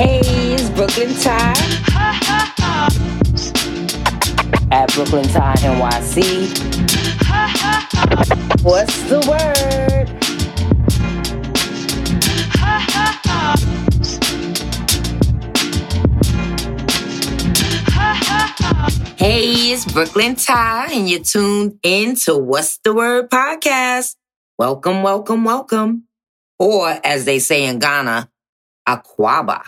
Hey, it's Brooklyn Tye at Brooklyn Tye NYC. What's the word? Hey, it's Brooklyn Tye, and you're tuned in to What's the Word podcast. Welcome, welcome, welcome. Or as they say in Ghana, Akwaaba.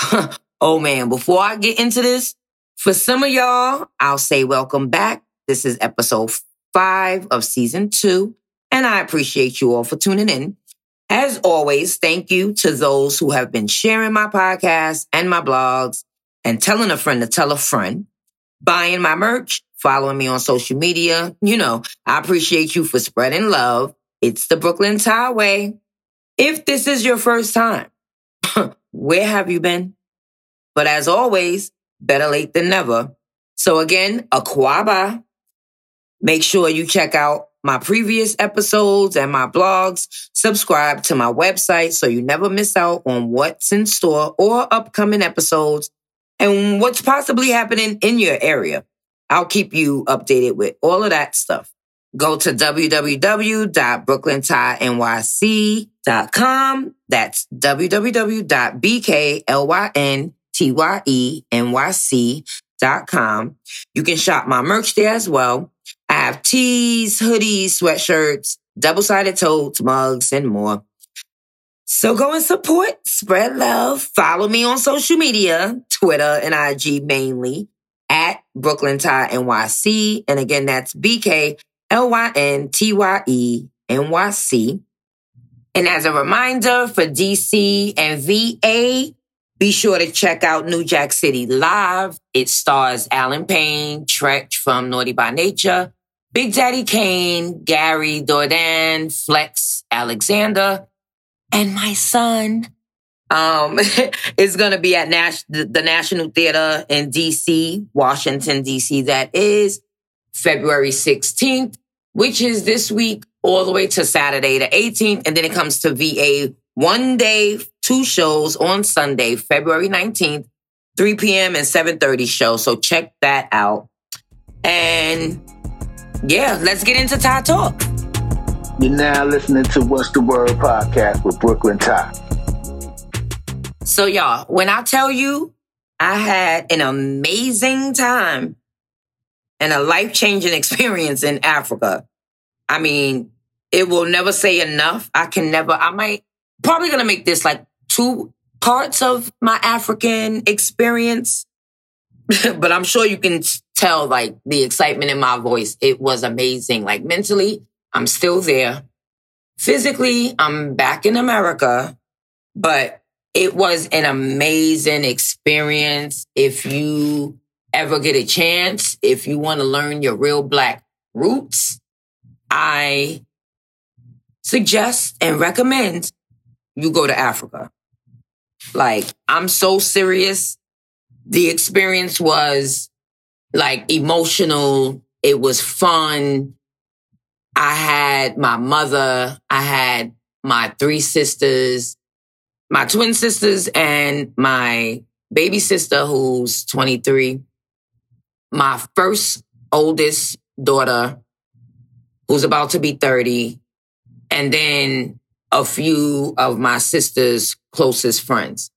oh man, before I get into this, for some of y'all, I'll say welcome back. This is episode five of season two, and I appreciate you all for tuning in. As always, thank you to those who have been sharing my podcast and my blogs and telling a friend to tell a friend buying my merch, following me on social media. You know, I appreciate you for spreading love. It's the Brooklyn Tye way. If this is your first time, where have you been? But as always, better late than never. So again, Akwaaba. Make sure you check out my previous episodes and my blogs. Subscribe to my website so you never miss out on what's in store or upcoming episodes and what's possibly happening in your area. I'll keep you updated with all of that stuff. Go to www.brooklyntynyc.com. That's www.bklyntynyc.com. You can shop my merch there as well. I have tees, hoodies, sweatshirts, double-sided totes, mugs, and more. So go and support, spread love, follow me on social media, Twitter and IG mainly at Brooklyn Tye NYC. And again, that's B K L Y N T Y E N Y C. And as a reminder for DC and VA, be sure to check out New Jack City Live. It stars Allen Payne, Treach from Naughty by Nature, Big Daddy Kane, Gary Dourdan, Flex Alexander, and my son um, is going to be at Nash- the National Theater in DC, Washington, DC. That is February 16th, which is this week all the way to Saturday the 18th. And then it comes to VA one day, two shows on Sunday, February 19th, 3 p.m. and 7.30 show. So check that out. And yeah, let's get into Tye Talk. You're now listening to What's the Word podcast with Brooklyn Tye. So, y'all, when I tell you I had an amazing time and a life changing experience in Africa, I mean, it will never say enough. I can never, I might probably gonna make this like two parts of my African experience, but I'm sure you can tell like the excitement in my voice. It was amazing. Like mentally, I'm still there. Physically, I'm back in America, but it was an amazing experience. If you ever get a chance, if you want to learn your real black roots, I suggest and recommend you go to Africa. Like, I'm so serious. The experience was like emotional. It was fun. I had my mother, I had my three sisters, my twin sisters, and my baby sister, who's 23, my first oldest daughter, who's about to be 30, and then a few of my sister's closest friends.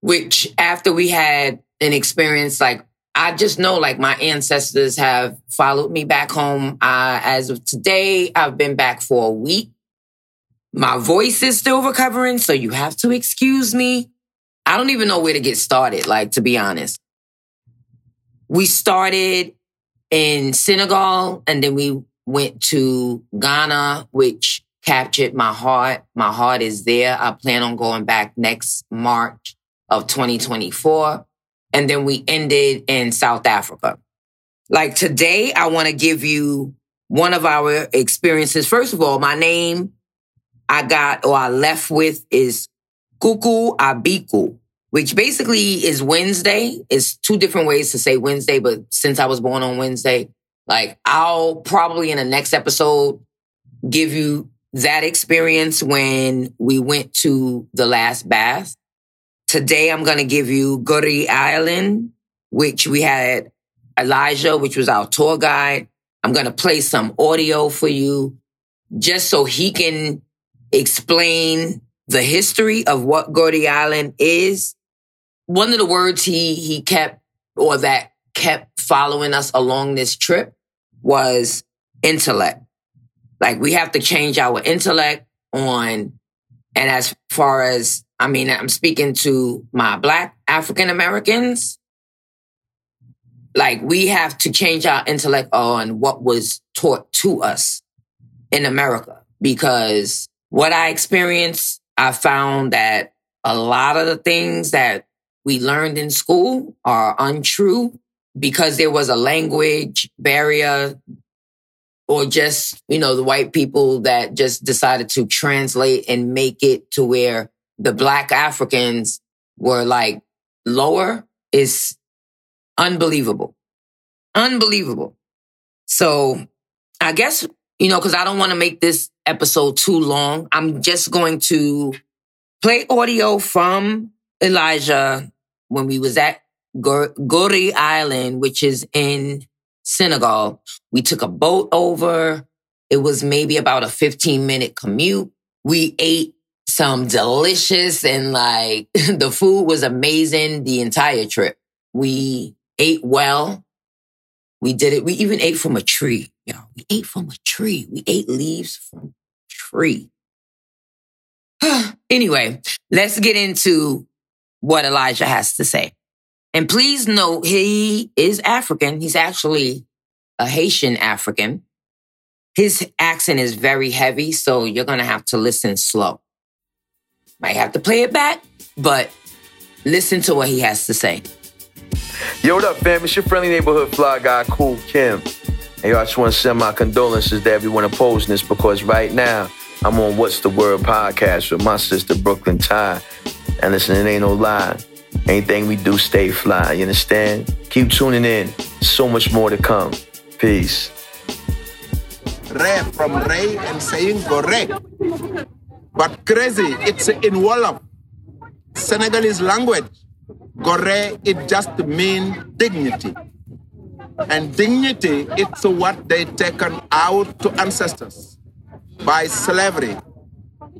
Which, after we had an experience like I just know like my ancestors have followed me back home. Uh, as of today, I've been back for a week. My voice is still recovering, so you have to excuse me. I don't even know where to get started, like, to be honest. We started in Senegal and then we went to Ghana, which captured my heart. My heart is there. I plan on going back next March of 2024 and then we ended in South Africa. Like today, I want to give you one of our experiences. First of all, my name I got or I left with is Kuku Abiku, which basically is Wednesday. It's two different ways to say Wednesday, but since I was born on Wednesday, like I'll probably in the next episode give you that experience when we went to the last bath Today, I'm going to give you Goree Island, which we had Elijah, which was our tour guide. I'm going to play some audio for you just so he can explain the history of what Goree Island is. One of the words he, he kept or that kept following us along this trip was intellect. Like we have to change our intellect on, and as far as, I mean, I'm speaking to my black African Americans. Like we have to change our intellect on what was taught to us in America because what I experienced, I found that a lot of the things that we learned in school are untrue because there was a language barrier or just, you know, the white people that just decided to translate and make it to where the black Africans were like lower is unbelievable. Unbelievable. So I guess, you know, cause I don't want to make this episode too long. I'm just going to play audio from Elijah when we was at Goree Island, which is in Senegal. We took a boat over. It was maybe about a 15 minute commute. We ate some delicious and like the food was amazing the entire trip. We ate well. We did it. We even ate from a tree. You know, we ate from a tree. We ate leaves from a tree. anyway, let's get into what Elijah has to say. And please note, he is African. He's actually a Haitian African. His accent is very heavy, so you're going to have to listen slow. Might have to play it back, but listen to what he has to say. Yo, what up, fam? It's your friendly neighborhood fly guy, Cool Kim. Hey, yo, I just want to send my condolences to everyone opposing this because right now I'm on What's the Word podcast with my sister, Brooklyn Tye. And listen, it ain't no lie. Anything we do, stay fly. You understand? Keep tuning in. So much more to come. Peace. Ray from Ray and saying correct. But crazy, it's in Wolof, Senegalese language. Gore, it just means dignity. And dignity, it's what they taken out to ancestors by slavery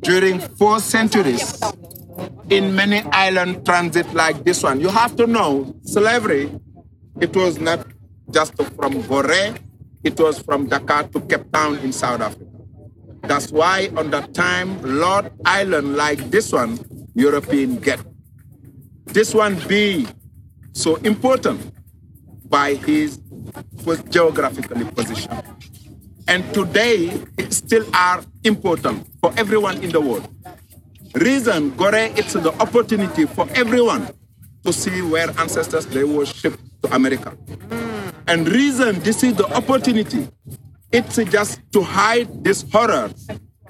during four centuries in many island transit like this one. You have to know slavery, it was not just from Goree, it was from Dakar to Cape Town in South Africa. That's why on that time, Lord Island like this one, European get. This one be so important by his geographically position. And today, still are important for everyone in the world. Reason, Gore, it's the opportunity for everyone to see where ancestors they were shipped to America. And reason, this is the opportunity. It's just to hide this horror.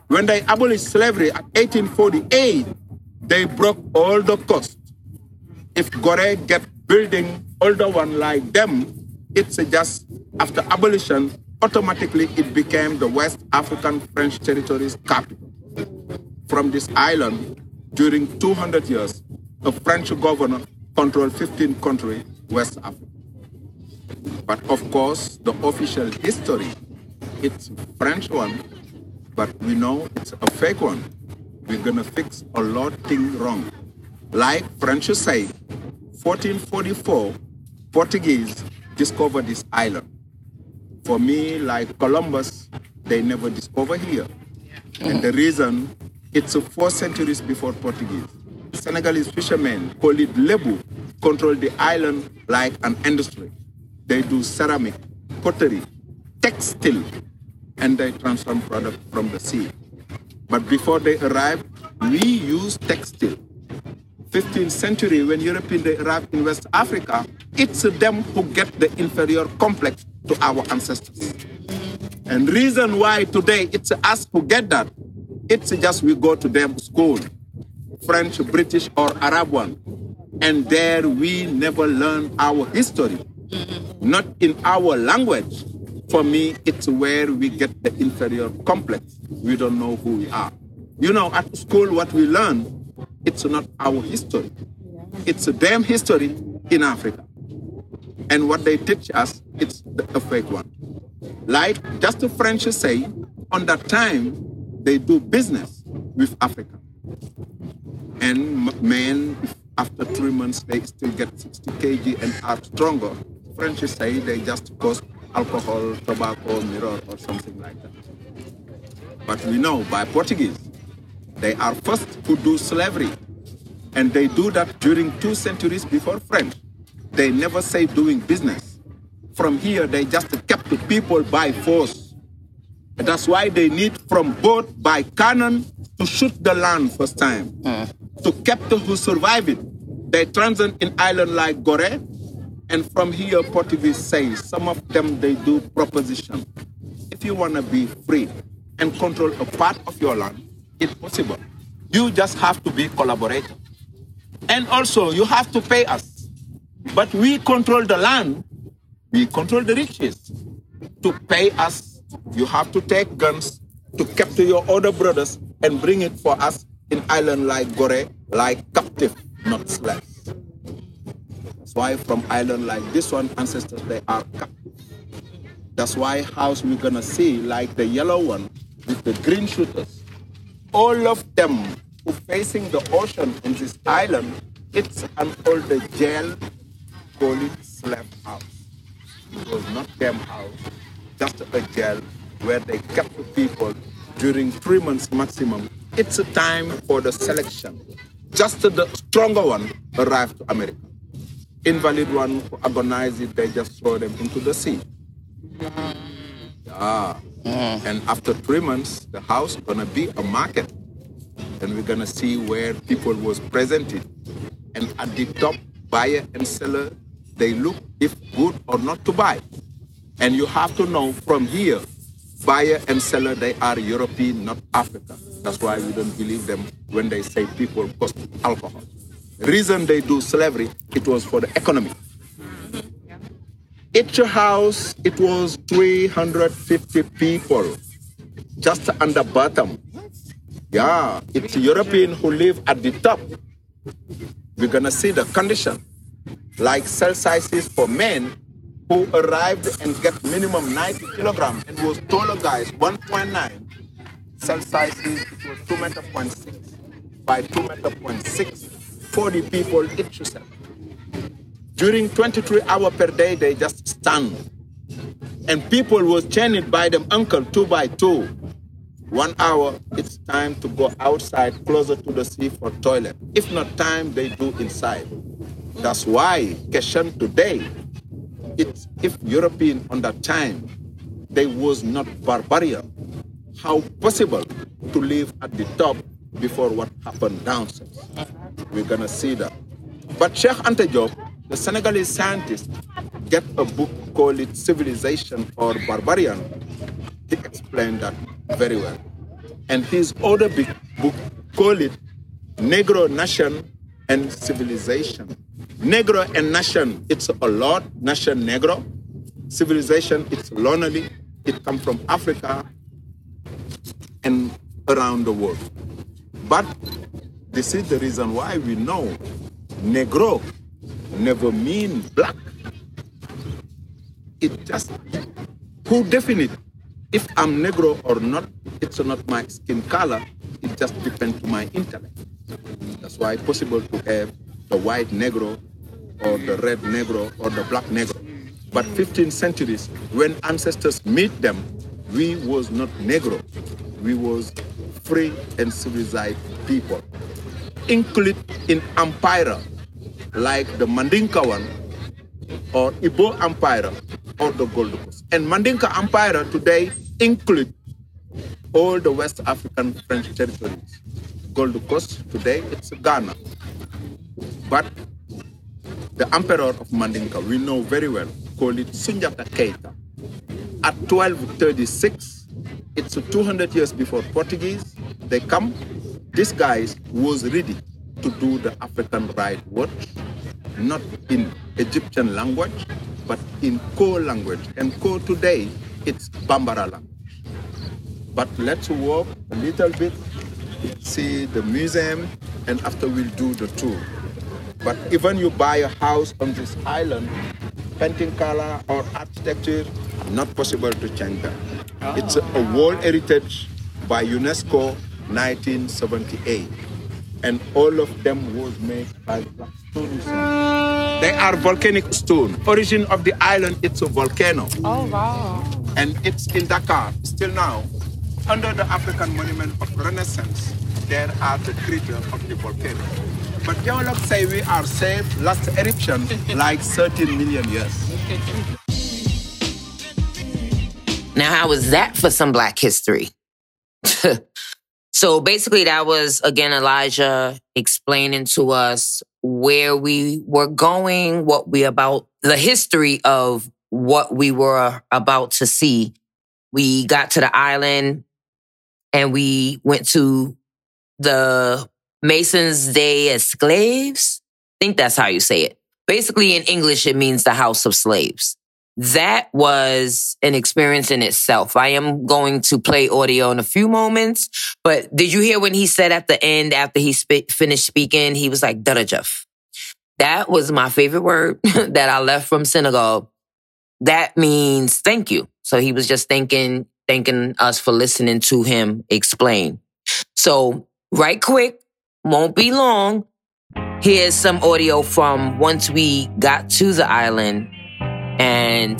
When they abolished slavery at 1848, they broke all the costs. If Gore get building older one like them, it's just after abolition, automatically it became the West African French territories capital from this island during 200 years, a French governor controlled 15 countries, West Africa. But of course, the official history, it's French one, but we know it's a fake one. We're gonna fix a lot thing wrong. Like French say, 1444, Portuguese discovered this island. For me, like Columbus, they never discover here. And the reason it's four centuries before Portuguese. Senegalese fishermen call it lebu, control the island like an industry. They do ceramic, pottery, textile, and they transform product from the sea. But before they arrived, we use textile. 15th century, when Europeans arrived in West Africa, it's them who get the inferior complex to our ancestors. And reason why today it's us who get that it's just we go to them school, French, British, or Arab one. And there we never learn our history. Not in our language. For me, it's where we get the inferior complex. We don't know who we are. You know, at school, what we learn, it's not our history. It's a damn history in Africa. And what they teach us, it's the, a fake one. Like just the French say, on that time, they do business with Africa. And men, after three months, they still get 60 kg and are stronger. French say they just cause alcohol, tobacco, mirror, or something like that. But we know by Portuguese, they are first who do slavery. And they do that during two centuries before French. They never say doing business. From here, they just kept the people by force. That's why they need from boat by cannon to shoot the land first time. Hmm. To capture who survive it. They transit in island like Gore. And from here, Portuguese say some of them they do proposition. If you want to be free and control a part of your land, it's possible. You just have to be collaborator. And also, you have to pay us. But we control the land, we control the riches. To pay us, you have to take guns to capture your other brothers and bring it for us in island like Gore, like captive, not slaves. That's why from island like this one, ancestors, they are captive. That's why house we're gonna see like the yellow one with the green shooters. All of them who facing the ocean in this island, it's an older jail, call it slave house. It was not them house, just a jail where they kept the people during three months maximum. It's a time for the selection. Just the stronger one arrived to America. Invalid one who agonize it, they just throw them into the sea. Yeah. And after three months, the house gonna be a market. And we're gonna see where people was presented. And at the top, buyer and seller, they look if good or not to buy. And you have to know from here, buyer and seller, they are European, not African. That's why we don't believe them when they say people cost alcohol. Reason they do slavery, it was for the economy. Each house, it was 350 people, just the bottom. Yeah, it's European who live at the top. We're gonna see the condition, like cell sizes for men who arrived and get minimum 90 kilogram and was taller guys 1.9. Cell sizes was 2 meter point six by 2 meter point six. 40 people each cell. During 23 hour per day, they just stand. And people was chained by them uncle two by two. One hour, it's time to go outside closer to the sea for toilet. If not time, they do inside. That's why question today, if European on that time, they was not barbarian. How possible to live at the top before what happened downstairs? We're gonna see that. But Cheikh Anta Diop, the Senegalese scientist, get a book called it Civilization or Barbarian. He explained that very well. And his other big book called it Negro Nation and Civilization. Negro and nation, it's a lot, nation negro. Civilization, it's lonely. It comes from Africa and around the world. But this is the reason why we know negro never mean black. It just who define if I'm negro or not, it's not my skin color. It just depends to my intellect. That's why it's possible to have the white negro or the red negro or the black negro. But 15 centuries, when ancestors meet them, we was not negro. We was free and civilized people. Include in empire, like the Mandinka one, or Ibo Empire, or the Gold Coast. And Mandinka Empire today include all the West African French territories. Gold Coast today it's Ghana. But the emperor of Mandinka, we know very well, call it Sunjata Keita. At 1236, it's 200 years before Portuguese, they come. This guy was ready to do the African right work, not in Egyptian language, but in Ko language. And Ko today, it's Bambara language. But let's walk a little bit, see the museum, and after we'll do the tour. But even you buy a house on this island, painting color or architecture, not possible to change that. Ah. It's a, a World Heritage by UNESCO 1978. And all of them was made by black stones. They are volcanic stone. Origin of the island, it's a volcano. Oh, wow. And it's in Dakar, still now. Under the African Monument of Renaissance, there are the crater of the volcano. But geologists say we are safe, last eruption like 13 million years. Now, how was that for some Black history? so basically, that was again Elijah explaining to us where we were going, what we about, the history of what we were about to see. We got to the island and we went to the Masons des slaves. I think that's how you say it. Basically, in English, it means the house of slaves. That was an experience in itself. I am going to play audio in a few moments, but did you hear when he said at the end, after he sp- finished speaking, he was like, Darajaf. That was my favorite word that I left from Senegal. That means thank you. So he was just thanking, thanking us for listening to him explain. So right quick, won't be long. Here's some audio from once we got to the island and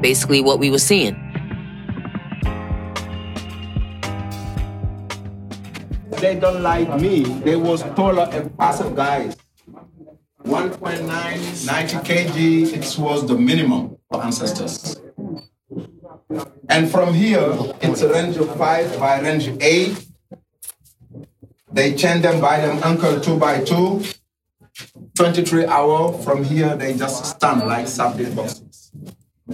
basically what we were seeing. They don't like me. They was taller and faster guys. 1.9, 90 kg, it was the minimum for ancestors. And from here, it's a range of 5 by range 8. They chain them by them ankle 2 by 2. 23 hour from here, they just stand like sardine boxes.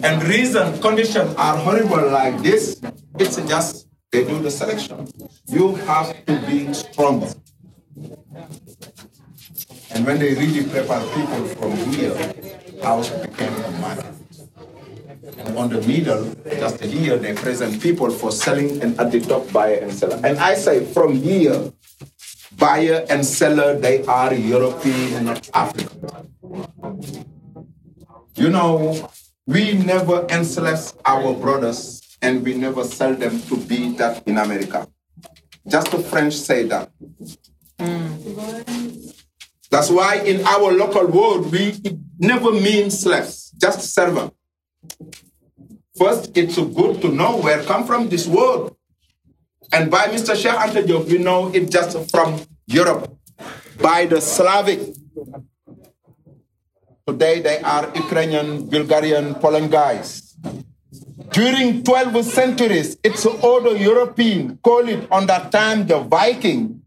And reason conditions are horrible like this, it's just they do the selection. You have to be strong. And when they really prepare people from here, house became a market. And on the middle, just here, they present people for selling, and at the top, buyer and seller. And I say from here, buyer and seller, they are European, and not African. You know, we never enslave our brothers and we never sell them to be that in America. Just the French say that. That's why in our local world, we never mean slaves, just servant. First, it's good to know where come from this word. And by Mr. Cheikh Anta Diop, we know it just from Europe, by the Slavic. Today they are Ukrainian, Bulgarian, Poland guys. During 12 centuries, it's all the European, call it on that time the Viking,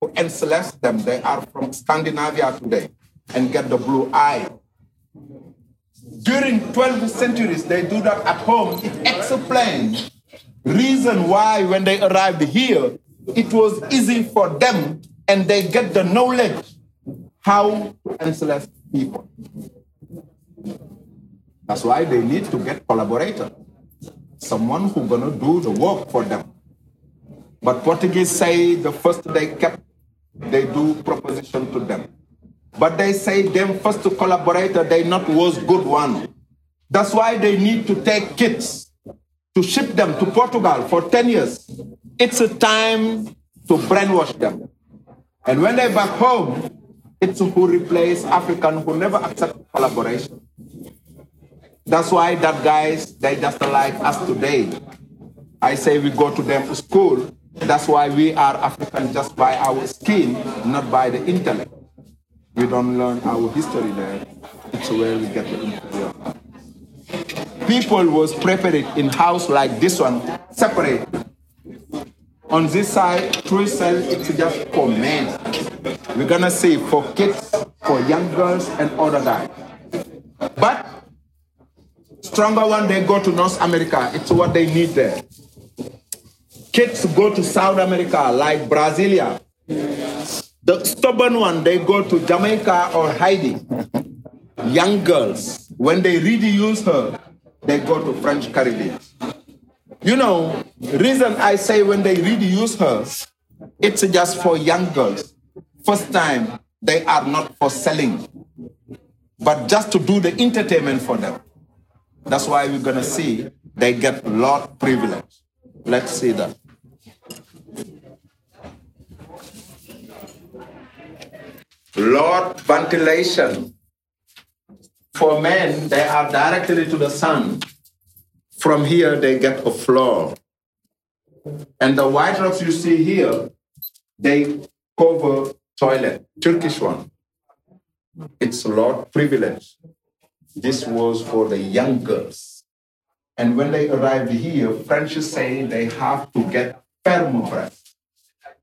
who enslaved them. They are from Scandinavia today and get the blue eye. During 12 centuries, they do that at home. It explains reason why when they arrived here, it was easy for them and they get the knowledge how to enslave people. That's why they need to get collaborator, someone who gonna do the work for them. But Portuguese say the first they kept, they do proposition to them. But they say them first collaborator, they not was good one. That's why they need to take kids to ship them to Portugal for 10 years. It's a time to brainwash them. And when they back home, it's who replace African who never accept collaboration. That's why that guys, they just like us today. I say we go to them school. That's why we are African just by our skin, not by the intellect. We don't learn our history there. It's where we get the interior. People was prepared in house like this one, separate. On this side, three cell, it's just for men. We're gonna say for kids, for young girls, and other guys. But stronger one, they go to North America. It's what they need there. Kids go to South America, like Brasilia. The stubborn one, they go to Jamaica or Haiti. Young girls, when they really use her, they go to French Caribbean. You know, reason I say when they really use her, it's just for young girls. First time they are not for selling, but just to do the entertainment for them. That's why we're gonna see they get lot privilege. Let's see that. Lot ventilation. For men, they are directly to the sun. From here, they get a floor. And the white rocks you see here, they cover toilet, Turkish one. It's a lot privilege. This was for the young girls. And when they arrived here, French say they have to get firm breast.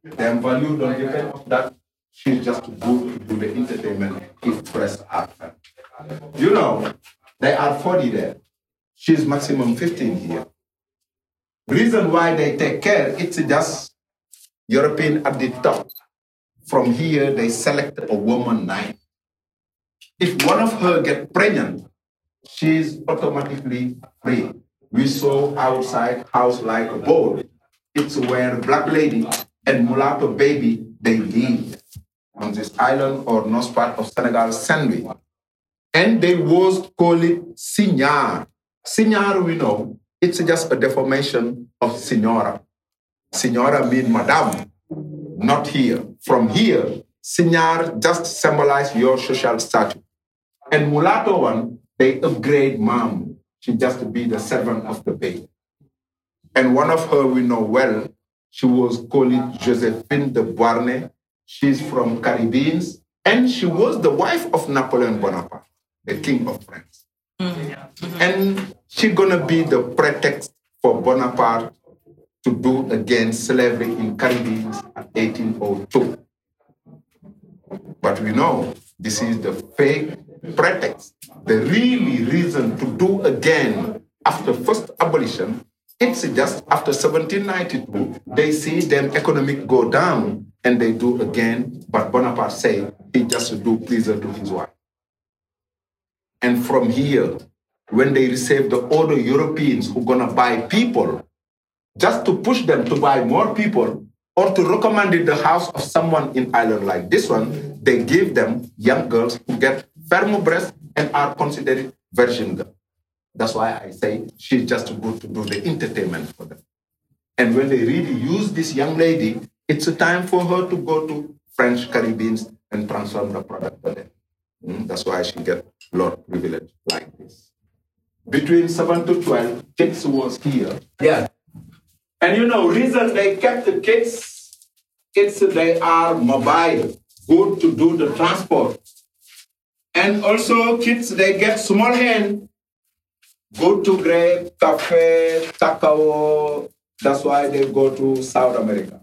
Their value don't depend on that. She's just good to do the entertainment if breasts are. You know, they are 40 there. She's maximum 15 here. Reason why they take care, it's just European at the top. From here, they select a woman nine. If one of her get pregnant, she's automatically free. We saw outside house like a boat. It's where black lady and mulatto baby they live on this island or north part of Senegal, Saint-Louis. And they was call it signor. Signor, we know, it's just a deformation of signora. Signora mean madam, not here. From here, signor just symbolize your social status. And mulatto one, they upgrade mom. She just be the servant of the baby. And one of her we know well, she was called Josephine de Beauharnais. She's from Caribbeans, and she was the wife of Napoleon Bonaparte, the king of France. Mm-hmm. And she gonna be the pretext for Bonaparte to do against slavery in Caribbean at 1802. But we know this is the fake pretext. The really reason to do again after first abolition, it's just after 1792, they see them economic go down and they do again, but Bonaparte say he just do pleasure to his wife. And from here, when they receive the other Europeans who gonna buy people, just to push them to buy more people or to recommend the house of someone in Ireland like this one, they give them young girls who get firm breasts and are considered virgin girls. That's why I say she's just good to do the entertainment for them. And when they really use this young lady, it's a time for her to go to French Caribbeans and transform the product for them. Mm, That's why she get a lot of privilege like this. Between 7 to 12, kids was here. Yeah. And you know, reason they kept the kids, it's they are mobile, good to do the transport. And also kids, they get small hand, good to grape, cafe, cacao. That's why they go to South America.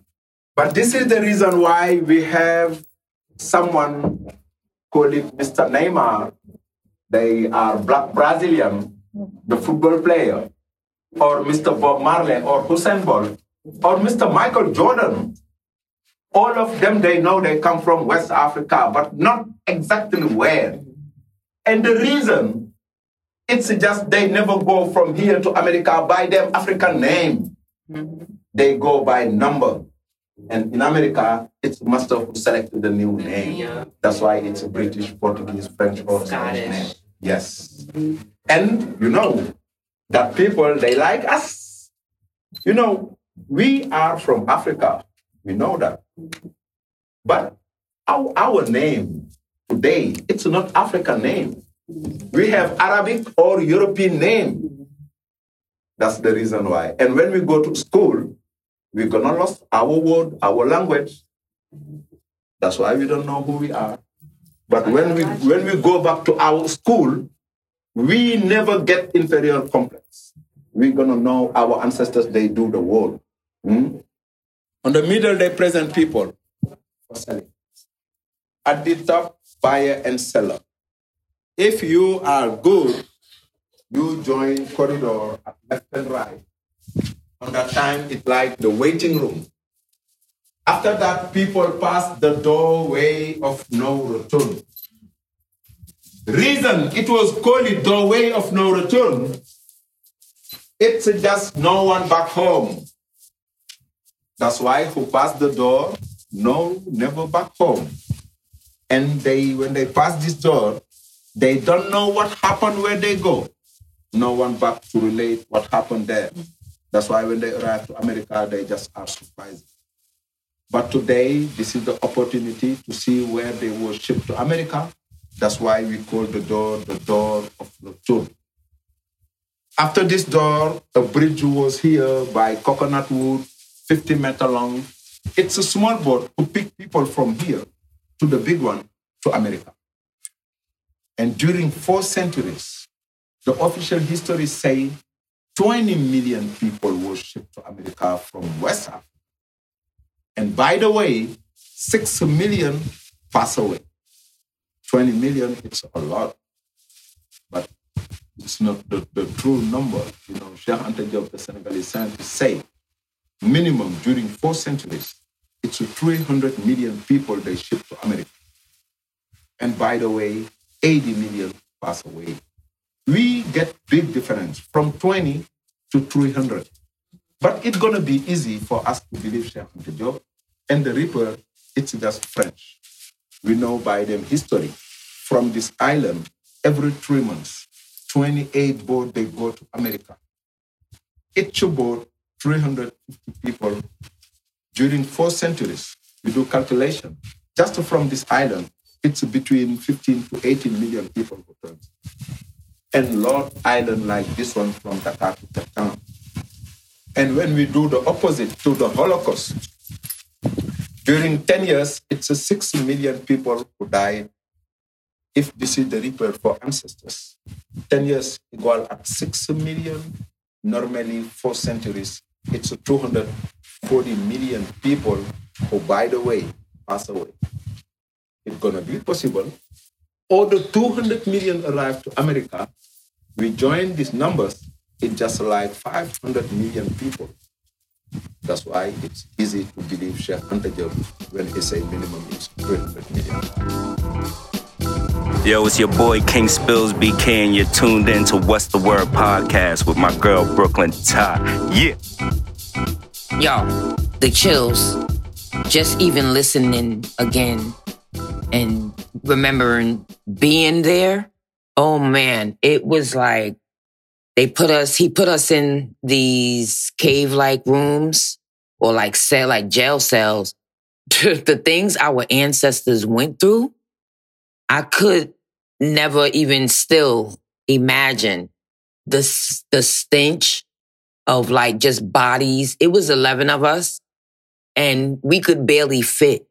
But this is the reason why we have someone called Mr. Neymar. They are black Brazilian, the football player, or Mr. Bob Marley, or Usain Bolt, or Mr. Michael Jordan. All of them, they know they come from West Africa, but not exactly where. And the reason, it's just they never go from here to America by them African name. They go by number. And in America, it's master who selected the new name. That's why it's a British, Portuguese, French, or Spanish name. Yes. And you know that people, they like us. You know, we are from Africa. We know that. But our, our name today, it's not African name. We have Arabic or European name. That's the reason why. And when we go to school, we're gonna lose our word, our language. That's why we don't know who we are. But when we when we go back to our school, we never get inferior complex. We're gonna know our ancestors, they do the world. Hmm? On the middle, they present people. At the top, buyer and seller. If you are good, you join corridor at left and right. On that time, it's like the waiting room. After that, people pass the doorway of no return. Reason it was called doorway of no return. It's just no one back home. That's why who passed the door, no, never back home. And they, when they pass this door, they don't know what happened where they go. No one back to relate what happened there. That's why when they arrive to America, they just are surprised. But today, this is the opportunity to see where they were shipped to America. That's why we call the door the door of the truth. After this door, a bridge was here by coconut wood, 50 meter long. It's a small boat to pick people from here to the big one to America. And during four centuries, the official history say 20 million people were shipped to America from West Africa. And by the way, 6 million pass away. 20 million, it's a lot. But it's not the, the true number. You know, Cheikh Anta Diop, the Senegalese scientists say, minimum during four centuries, it's 300 million people they shipped to America. And by the way, 80 million pass away. We get big difference from 20 to 300. But it's going to be easy for us to believe Anta Diop. And the Reaper, it's just French. We know by them history. From this island, every three months, 28 boat they go to America. Each boat, 350 people. During four centuries, we do calculation. Just from this island, it's between 15 to 18 million people who turns. And Lord Island like this one from Dakar to Cape Town. And when we do the opposite to the Holocaust, during 10 years, it's a 6 million people who died. If this is the reaper for ancestors, 10 years equal at 6 million. Normally, four centuries, it's a 240 million people who, by the way, pass away. It's gonna be possible. Or the 200 million arrive to America. We join these numbers, it's just like 500 million people. That's why it's easy to believe Cheikh Anta Diop when he say minimum is 300 million. Yo, it's your boy King Spills BK, and you're tuned in to What's the Word podcast with my girl Brooklyn Tye. Yeah. Yo, the chills. Just even listening again and remembering being there. Oh man, it was like they put us, he put us in these cave like rooms or like cell, like jail cells. the things our ancestors went through, I could never even still imagine the, the stench of like just bodies. It was 11 of us and we could barely fit.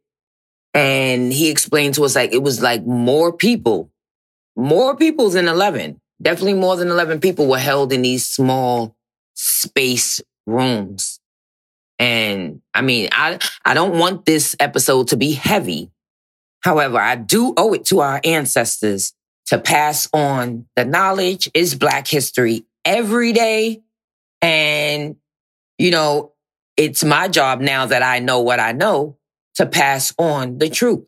And he explained to us like it was like more people, more people than 11. Definitely more than 11 people were held in these small space rooms. And I mean, I, I don't want this episode to be heavy. However, I do owe it to our ancestors to pass on the knowledge is black history every day. And, you know, it's my job now that I know what I know to pass on the truth.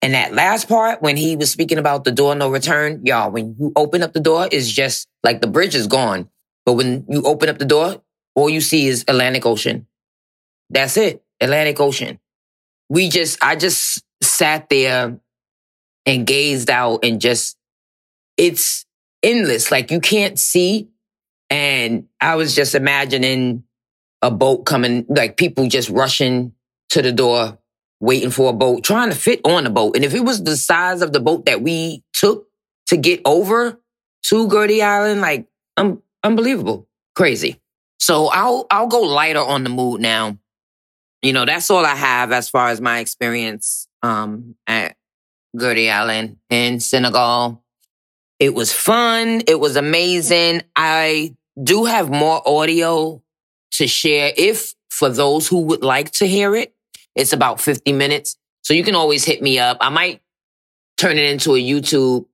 And that last part, when he was speaking about the door no return, y'all, when you open up the door, is just like the bridge is gone. But when you open up the door, all you see is Atlantic Ocean. That's it. Atlantic Ocean. We just, I just sat there and gazed out and just, it's endless. Like you can't see. And I was just imagining a boat coming, like people just rushing to the door, waiting for a boat, trying to fit on the boat. And if it was the size of the boat that we took to get over to Goree Island, like um, unbelievable, crazy. So I'll I'll go lighter on the mood now. You know, that's all I have as far as my experience um, at Goree Island in Senegal. It was fun. It was amazing. I do have more audio to share if for those who would like to hear it. It's about 50 minutes. So you can always hit me up. I might turn it into a YouTube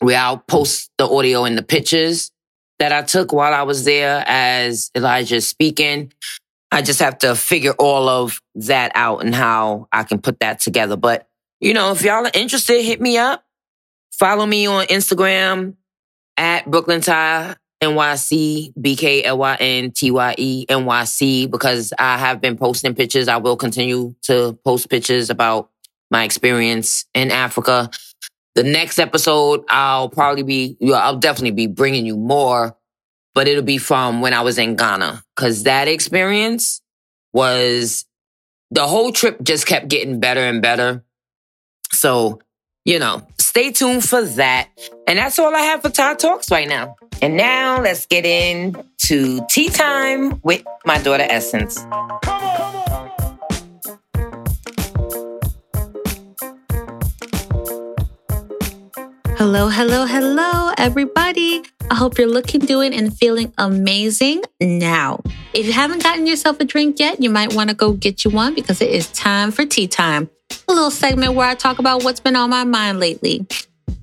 where I'll post the audio and the pictures that I took while I was there as Elijah speaking. I just have to figure all of that out and how I can put that together. But, you know, if y'all are interested, hit me up. Follow me on Instagram at Brooklyn Tye NYC, B-K-L-Y-N-T-Y-E, NYC, because I have been posting pictures. I will continue to post pictures about my experience in Africa. The next episode, I'll probably be, I'll definitely be bringing you more, but it'll be from when I was in Ghana. Cause that experience was the whole trip just kept getting better and better. So, you know, stay tuned for that. And that's all I have for Tye Talks right now. And now let's get into tea time with my daughter Essence. Come on! Hello, hello, hello, everybody. I hope you're looking, doing, and feeling amazing now. If you haven't gotten yourself a drink yet, you might want to go get you one because it is time for tea time, a little segment where I talk about what's been on my mind lately.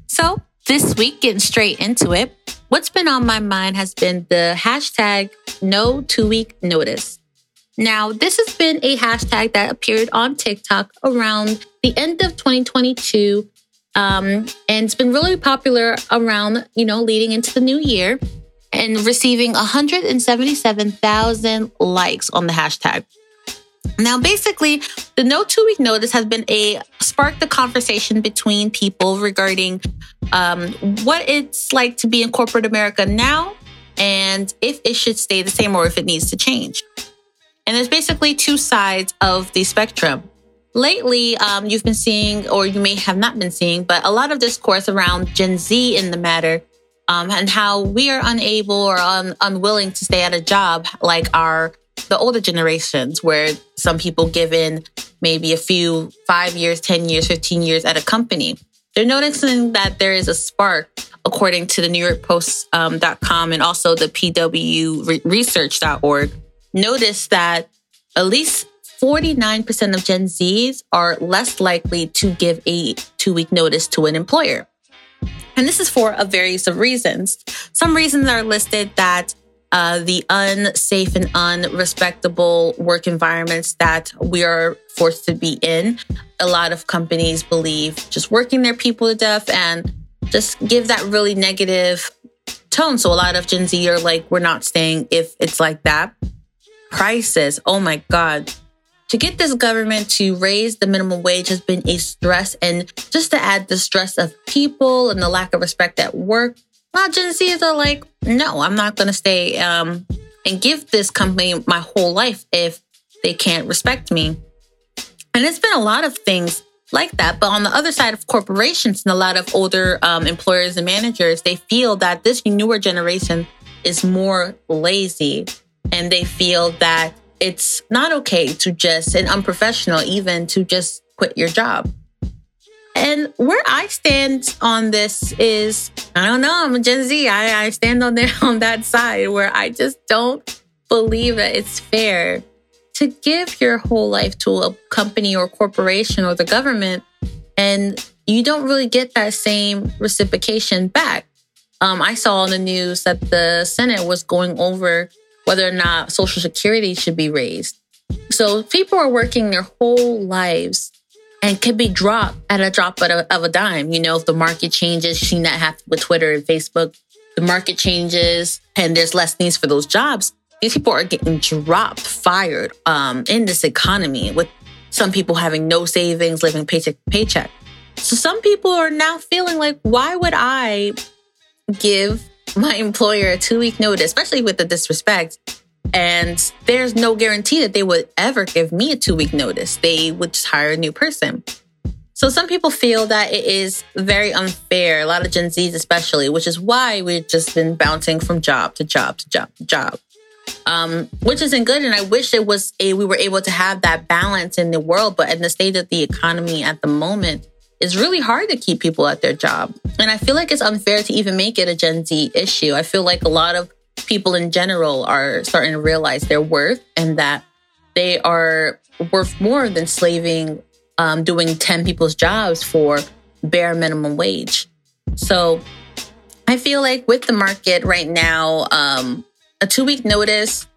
So, this week, getting straight into it, what's been on my mind has been the hashtag no two week notice. Now, this has been a hashtag that appeared on TikTok around the end of 2022 um, and it's been really popular around, you know, leading into the new year and receiving 177,000 likes on the hashtag. Now, basically, the no two week notice has been a sparked the conversation between people regarding um, what it's like to be in corporate America now and if it should stay the same or if it needs to change. And there's basically two sides of the spectrum lately um, you've been seeing, or you may have not been seeing, but a lot of discourse around Gen Z in the matter um, and how we are unable or un- unwilling to stay at a job like our the older generations, where some people give in maybe a few five years, 10 years, 15 years at a company. They're noticing that there is a spark, according to the New York Post.com um, and also the Pew Research.org. Notice that at least 49% of Gen Zs are less likely to give a two week notice to an employer. And this is for a various of reasons. Some reasons are listed that uh, the unsafe and unrespectable work environments that we are forced to be in. A lot of companies believe just working their people to death and just give that really negative tone. So a lot of Gen Z are like, we're not staying if it's like that. Prices, oh my God to get this government to raise the minimum wage has been a stress. And just to add the stress of people and the lack of respect at work, lot Gen Zs are like, no, I'm not going to stay um, and give this company my whole life if they can't respect me. And it's been a lot of things like that. But on the other side of corporations and a lot of older um, employers and managers, they feel that this newer generation is more lazy and they feel that it's not okay to just, and unprofessional even, to just quit your job. And where I stand on this is, I don't know, I'm a Gen Z. I, I stand on there on that side where I just don't believe that it's fair to give your whole life to a company or corporation or the government and you don't really get that same reciprocation back. Um, I saw on the news that the Senate was going over whether or not Social Security should be raised. So people are working their whole lives and can be dropped at a drop of a, of a dime. You know, if the market changes, seen that happen with Twitter and Facebook. The market changes and there's less needs for those jobs. These people are getting dropped, fired um, in this economy with some people having no savings, living paycheck to paycheck. So some people are now feeling like, why would I give my employer a two week notice, especially with the disrespect. And there's no guarantee that they would ever give me a two week notice. They would just hire a new person. So some people feel that it is very unfair, a lot of Gen Zs especially, which is why we've just been bouncing from job to job to job to job. Um, which isn't good. And I wish it was a we were able to have that balance in the world, but in the state of the economy at the moment, it's really hard to keep people at their job. And I feel like it's unfair to even make it a Gen Z issue. I feel like a lot of people in general are starting to realize their worth and that they are worth more than slaving, um, doing 10 people's jobs for bare minimum wage. So I feel like with the market right now, um, a two week notice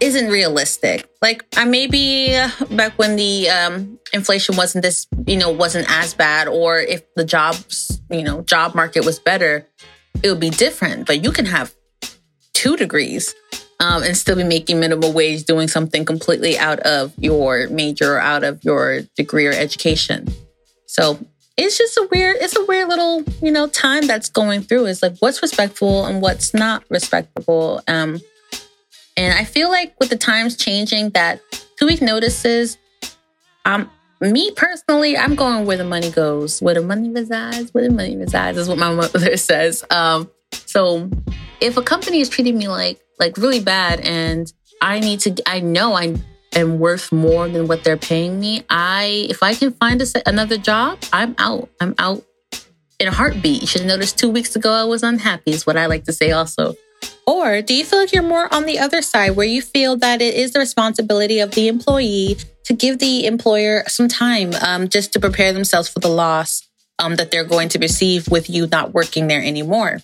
isn't realistic. Like I maybe back when the um, inflation wasn't this, you know, wasn't as bad, or if the jobs, you know, job market was better, it would be different. But you can have two degrees um, and still be making minimum wage doing something completely out of your major or out of your degree or education. So it's just a weird, it's a weird little, you know, time that's going through. It's like what's respectful and what's not respectable. Um, and I feel like with the times changing, that two week notices, um, me personally, I'm going where the money goes, where the money resides, where the money resides is what my mother says. Um, so if a company is treating me like like really bad and I need to I know I am worth more than what they're paying me, I if I can find a, another job, I'm out. I'm out in a heartbeat. You should have noticed 2 weeks ago I was unhappy is what I like to say also. Or do you feel like you're more on the other side where you feel that it is the responsibility of the employee to give the employer some time um, just to prepare themselves for the loss um, that they're going to receive with you not working there anymore?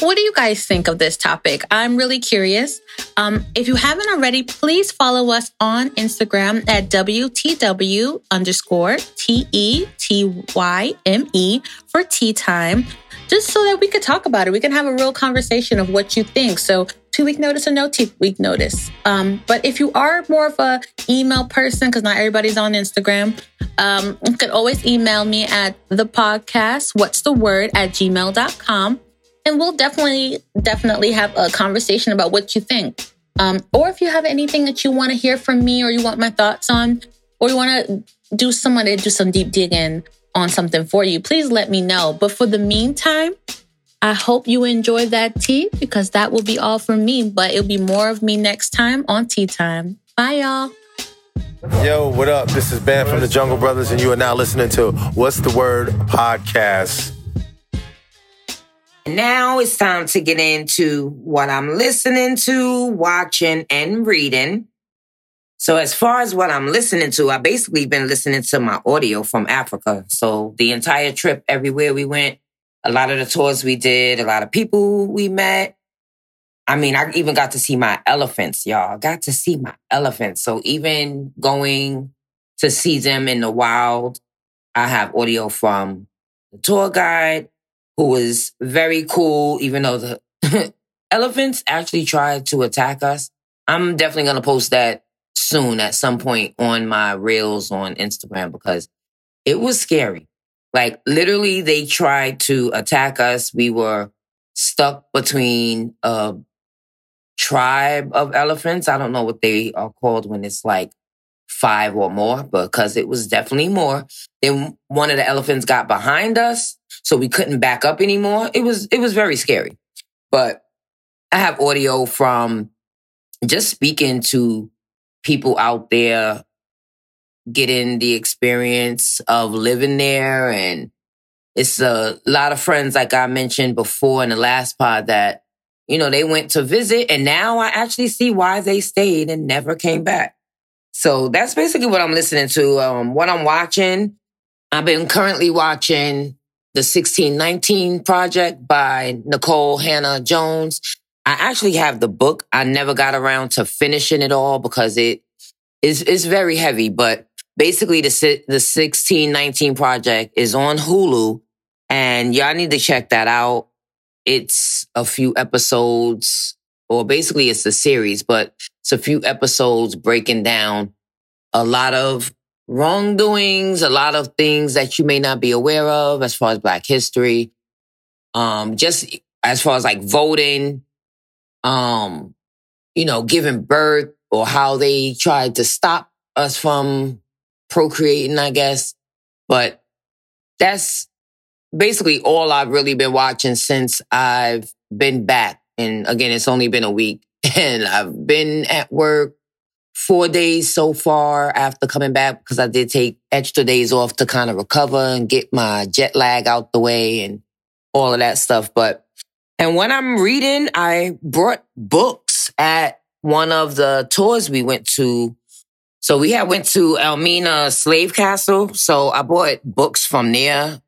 What do you guys think of this topic? I'm really curious. Um, if you haven't already, please follow us on Instagram at WTW underscore T E T Y M E for tea time, just so that we could talk about it. We can have a real conversation of what you think. So two week notice or no two week notice. Um, but if you are more of a email person, because not everybody's on Instagram, um, you could always email me at the podcast, what's the word at gmail.com and we'll definitely definitely have a conversation about what you think. Um, or if you have anything that you want to hear from me, or you want my thoughts on, or you want to do someone to do some deep digging on something for you, please let me know. But for the meantime, I hope you enjoy that tea because that will be all from me. But it'll be more of me next time on Tea Time. Bye, y'all. Yo, what up? This is Ben from the Jungle Brothers, and you are now listening to What's the Word podcast. Now it's time to get into what I'm listening to, watching, and reading. So, as far as what I'm listening to, I basically been listening to my audio from Africa. So, the entire trip, everywhere we went, a lot of the tours we did, a lot of people we met. I mean, I even got to see my elephants, y'all. Got to see my elephants. So, even going to see them in the wild, I have audio from the tour guide, who was very cool, even though the elephants actually tried to attack us. I'm definitely going to post that soon at some point on my reels on Instagram because it was scary. Like literally they tried to attack us. We were stuck between a tribe of elephants. I don't know what they are called when it's like five or more, but because it was definitely more. Then one of the elephants got behind us so we couldn't back up anymore. It was it was very scary. But I have audio from just speaking to people out there getting the experience of living there and it's a lot of friends like I mentioned before in the last pod that you know they went to visit and now I actually see why they stayed and never came back. So that's basically what I'm listening to. Um, what I'm watching, I've been currently watching the 1619 Project by Nikole Hannah-Jones. I actually have the book. I never got around to finishing it all because it is is very heavy. But basically, the the 1619 Project is on Hulu, and y'all need to check that out. It's a few episodes, or basically, it's a series, but it's a few episodes breaking down a lot of wrongdoings, a lot of things that you may not be aware of as far as Black history. Um, just as far as like voting, um, you know, giving birth or how they tried to stop us from procreating, I guess. But that's basically all I've really been watching since I've been back. And again, it's only been a week and I've been at work four days so far after coming back because I did take extra days off to kind of recover and get my jet lag out the way and all of that stuff. But, and when I'm reading, I brought books at one of the tours we went to. So we had went to Elmina Slave Castle. So I bought books from there.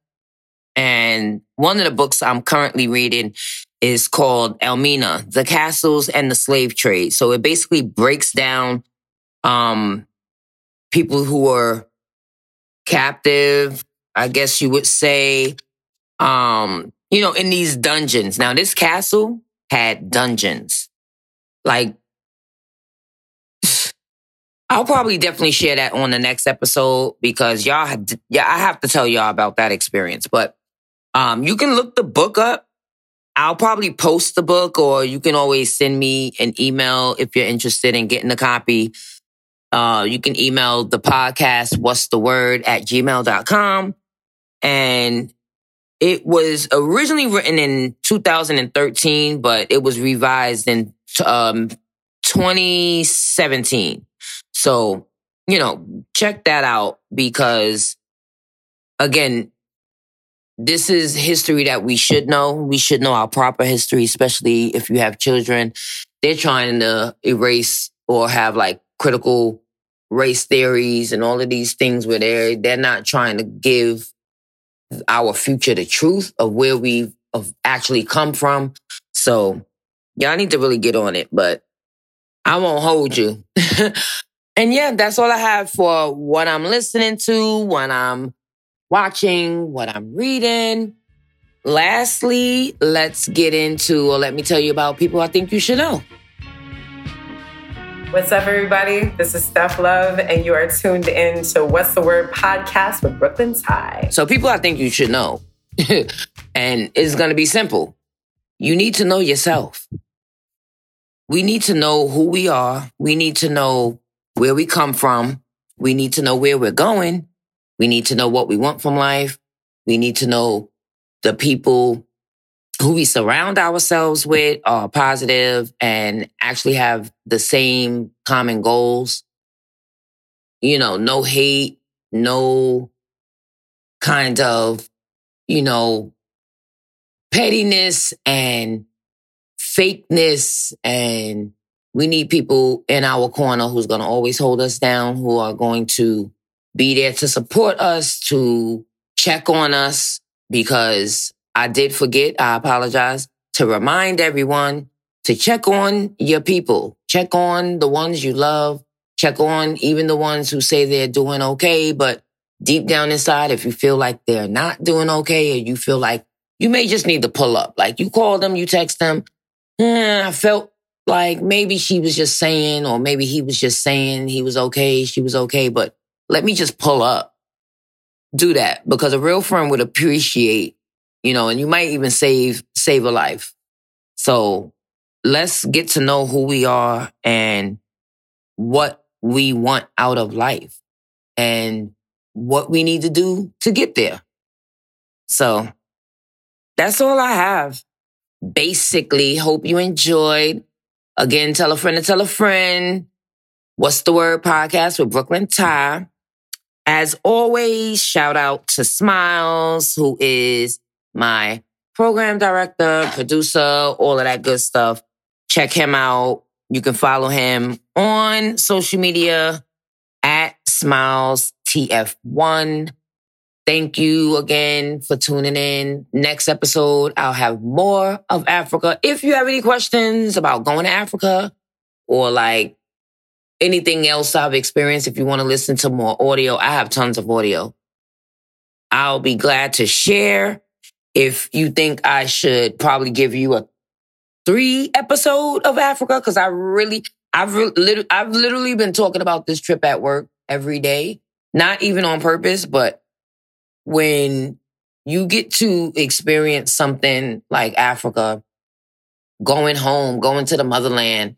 And one of the books I'm currently reading is called Elmina, The Castles and the Slave Trade. So it basically breaks down um, people who were captive, I guess you would say, um, you know, in these dungeons. Now, this castle had dungeons. Like I'll probably definitely share that on the next episode because y'all, yeah, I have to tell y'all about that experience. But um, you can look the book up. I'll probably post the book, or you can always send me an email if you're interested in getting a copy. Uh, you can email the podcast, what's the word at gmail.com. And it was originally written in 2013, but it was revised in um, 2017. So, you know, check that out because again, this is history that we should know. We should know our proper history, especially if you have children. They're trying to erase or have like critical race theories and all of these things where they're they're not trying to give our future the truth of where we've of actually come from. So y'all need to really get on it, but I won't hold you. and yeah, that's all I have for what I'm listening to, what I'm watching, what I'm reading. Lastly, let's get into, or let me tell you about people I think you should know. What's up, everybody? This is Steph Love, and you are tuned in to What's the Word podcast with Brooklyn Tye. So, people I think you should know, and it's going to be simple. You need to know yourself. We need to know who we are. We need to know where we come from. We need to know where we're going. We need to know what we want from life. We need to know the people who we surround ourselves with are positive and actually have the same common goals. You know, no hate, no kind of, you know, pettiness and fakeness. And we need people in our corner who's going to always hold us down, who are going to be there to support us, to check on us, because I did forget. I apologize to remind everyone to check on your people, check on the ones you love, check on even the ones who say they're doing okay. But deep down inside, if you feel like they're not doing okay or you feel like you may just need to pull up, like you call them, you text them. Eh, I felt like maybe she was just saying, or maybe he was just saying he was okay, she was okay, but let me just pull up. Do that because a real friend would appreciate you know, and you might even save, save a life. So let's get to know who we are and what we want out of life and what we need to do to get there. So that's all I have. Basically, hope you enjoyed. Again, tell a friend to tell a friend. What's the word podcast with Brooklyn Tye? As always, shout out to Smiles, who is my program director, producer, all of that good stuff. Check him out. You can follow him on social media at Smiles TF1. Thank you again for tuning in. Next episode, I'll have more of Africa. If you have any questions about going to Africa or like anything else I've experienced, if you want to listen to more audio, I have tons of audio. I'll be glad to share if you think I should probably give you a three episode of Africa, because I really, I've re- I've literally been talking about this trip at work every day, not even on purpose, but when you get to experience something like Africa, going home, going to the motherland,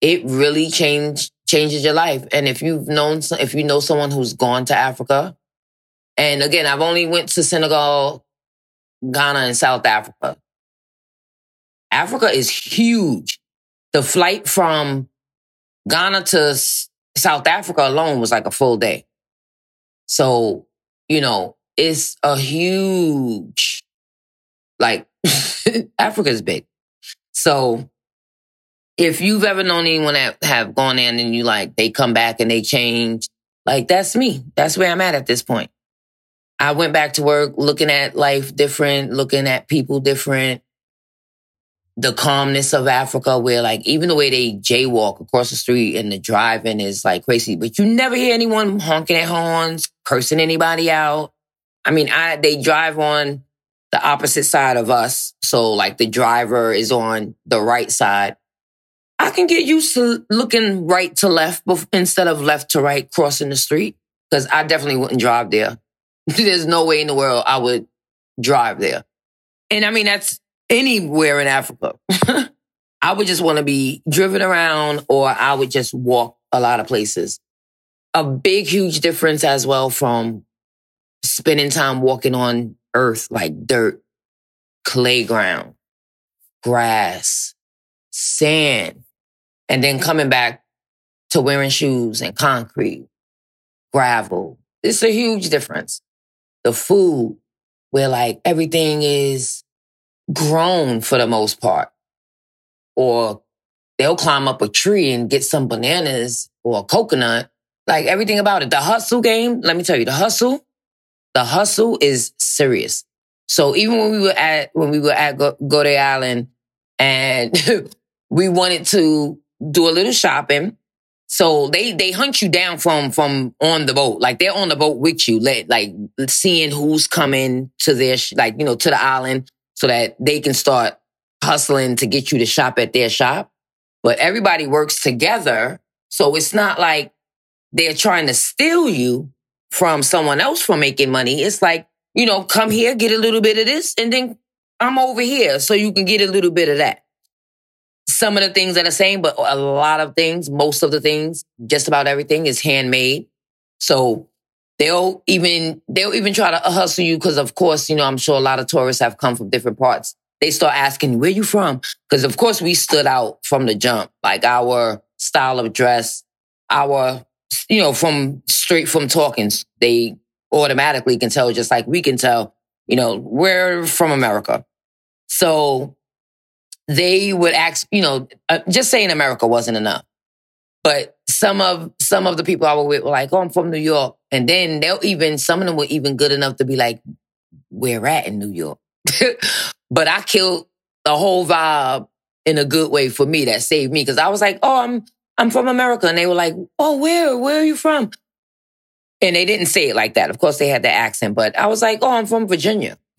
it really change changes your life. And if you've known, if you know someone who's gone to Africa, and again, I've only went to Senegal Ghana and South Africa. Africa is huge. The flight from Ghana to South Africa alone was like a full day. So, you know, it's a huge, like, Africa is big. So, if you've ever known anyone that have gone in and you like, they come back and they change, like, that's me. That's where I'm at at this point. I went back to work looking at life different, looking at people different. The calmness of Africa, where like even the way they jaywalk across the street and the driving is like crazy, but you never hear anyone honking at horns, cursing anybody out. I mean, I they drive on the opposite side of us, so like the driver is on the right side, I can get used to looking right to left instead of left to right crossing the street because I definitely wouldn't drive there. There's no way in the world I would drive there. And I mean, that's anywhere in Africa. I would just want to be driven around or I would just walk a lot of places. A big, huge difference as well from spending time walking on earth like dirt, clay ground, grass, sand, and then coming back to wearing shoes and concrete, gravel. It's a huge difference. The food, where like everything is grown for the most part. Or they'll climb up a tree and get some bananas or a coconut. Like everything about it. The hustle game, let me tell you, the hustle, the hustle is serious. So even when we were at, when we were at Gorée Island and we wanted to do a little shopping. So they they hunt you down from from on the boat, like they're on the boat with you, let like seeing who's coming to their like you know to the island, so that they can start hustling to get you to shop at their shop. But everybody works together, so it's not like they're trying to steal you from someone else for making money. It's like you know, come here, get a little bit of this, and then I'm over here, so you can get a little bit of that some of the things are the same, but a lot of things, most of the things, just about everything is handmade. So they'll even they'll even try to hustle you because of course, you know, I'm sure a lot of tourists have come from different parts. They start asking, where you from? Because of course we stood out from the jump. Like our style of dress, our, you know, from straight from talking, they automatically can tell just like we can tell, you know, we're from America. So they would ask, you know, uh, just saying America wasn't enough. But some of some of the people I was with were like, "Oh, I'm from New York," and then they'll even some of them were even good enough to be like, "Where at in New York?" but I killed the whole vibe in a good way for me that saved me because I was like, "Oh, I'm I'm from America," and they were like, "Oh, where? Where are you from?" And they didn't say it like that. Of course, they had the accent, but I was like, "Oh, I'm from Virginia,"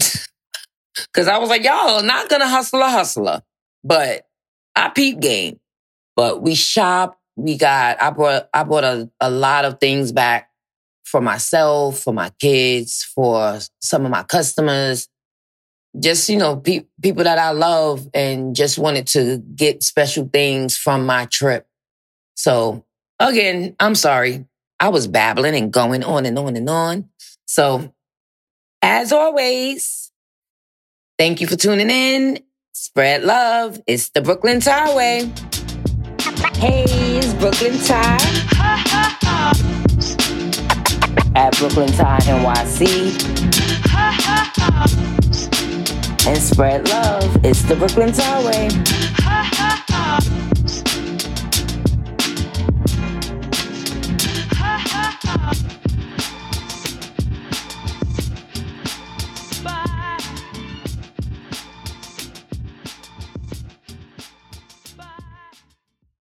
because I was like, "Y'all not gonna hustle a hustler." But I peep game. But we shop. We got. I brought. I brought a, a lot of things back for myself, for my kids, for some of my customers. Just you know, pe- people that I love, and just wanted to get special things from my trip. So again, I'm sorry. I was babbling and going on and on and on. So, as always, thank you for tuning in Spread love. It's the Brooklyn Tye Way. Hey, it's Brooklyn Tye. At Brooklyn Tye NYC. And spread love. It's the Brooklyn Tye Way. Bye.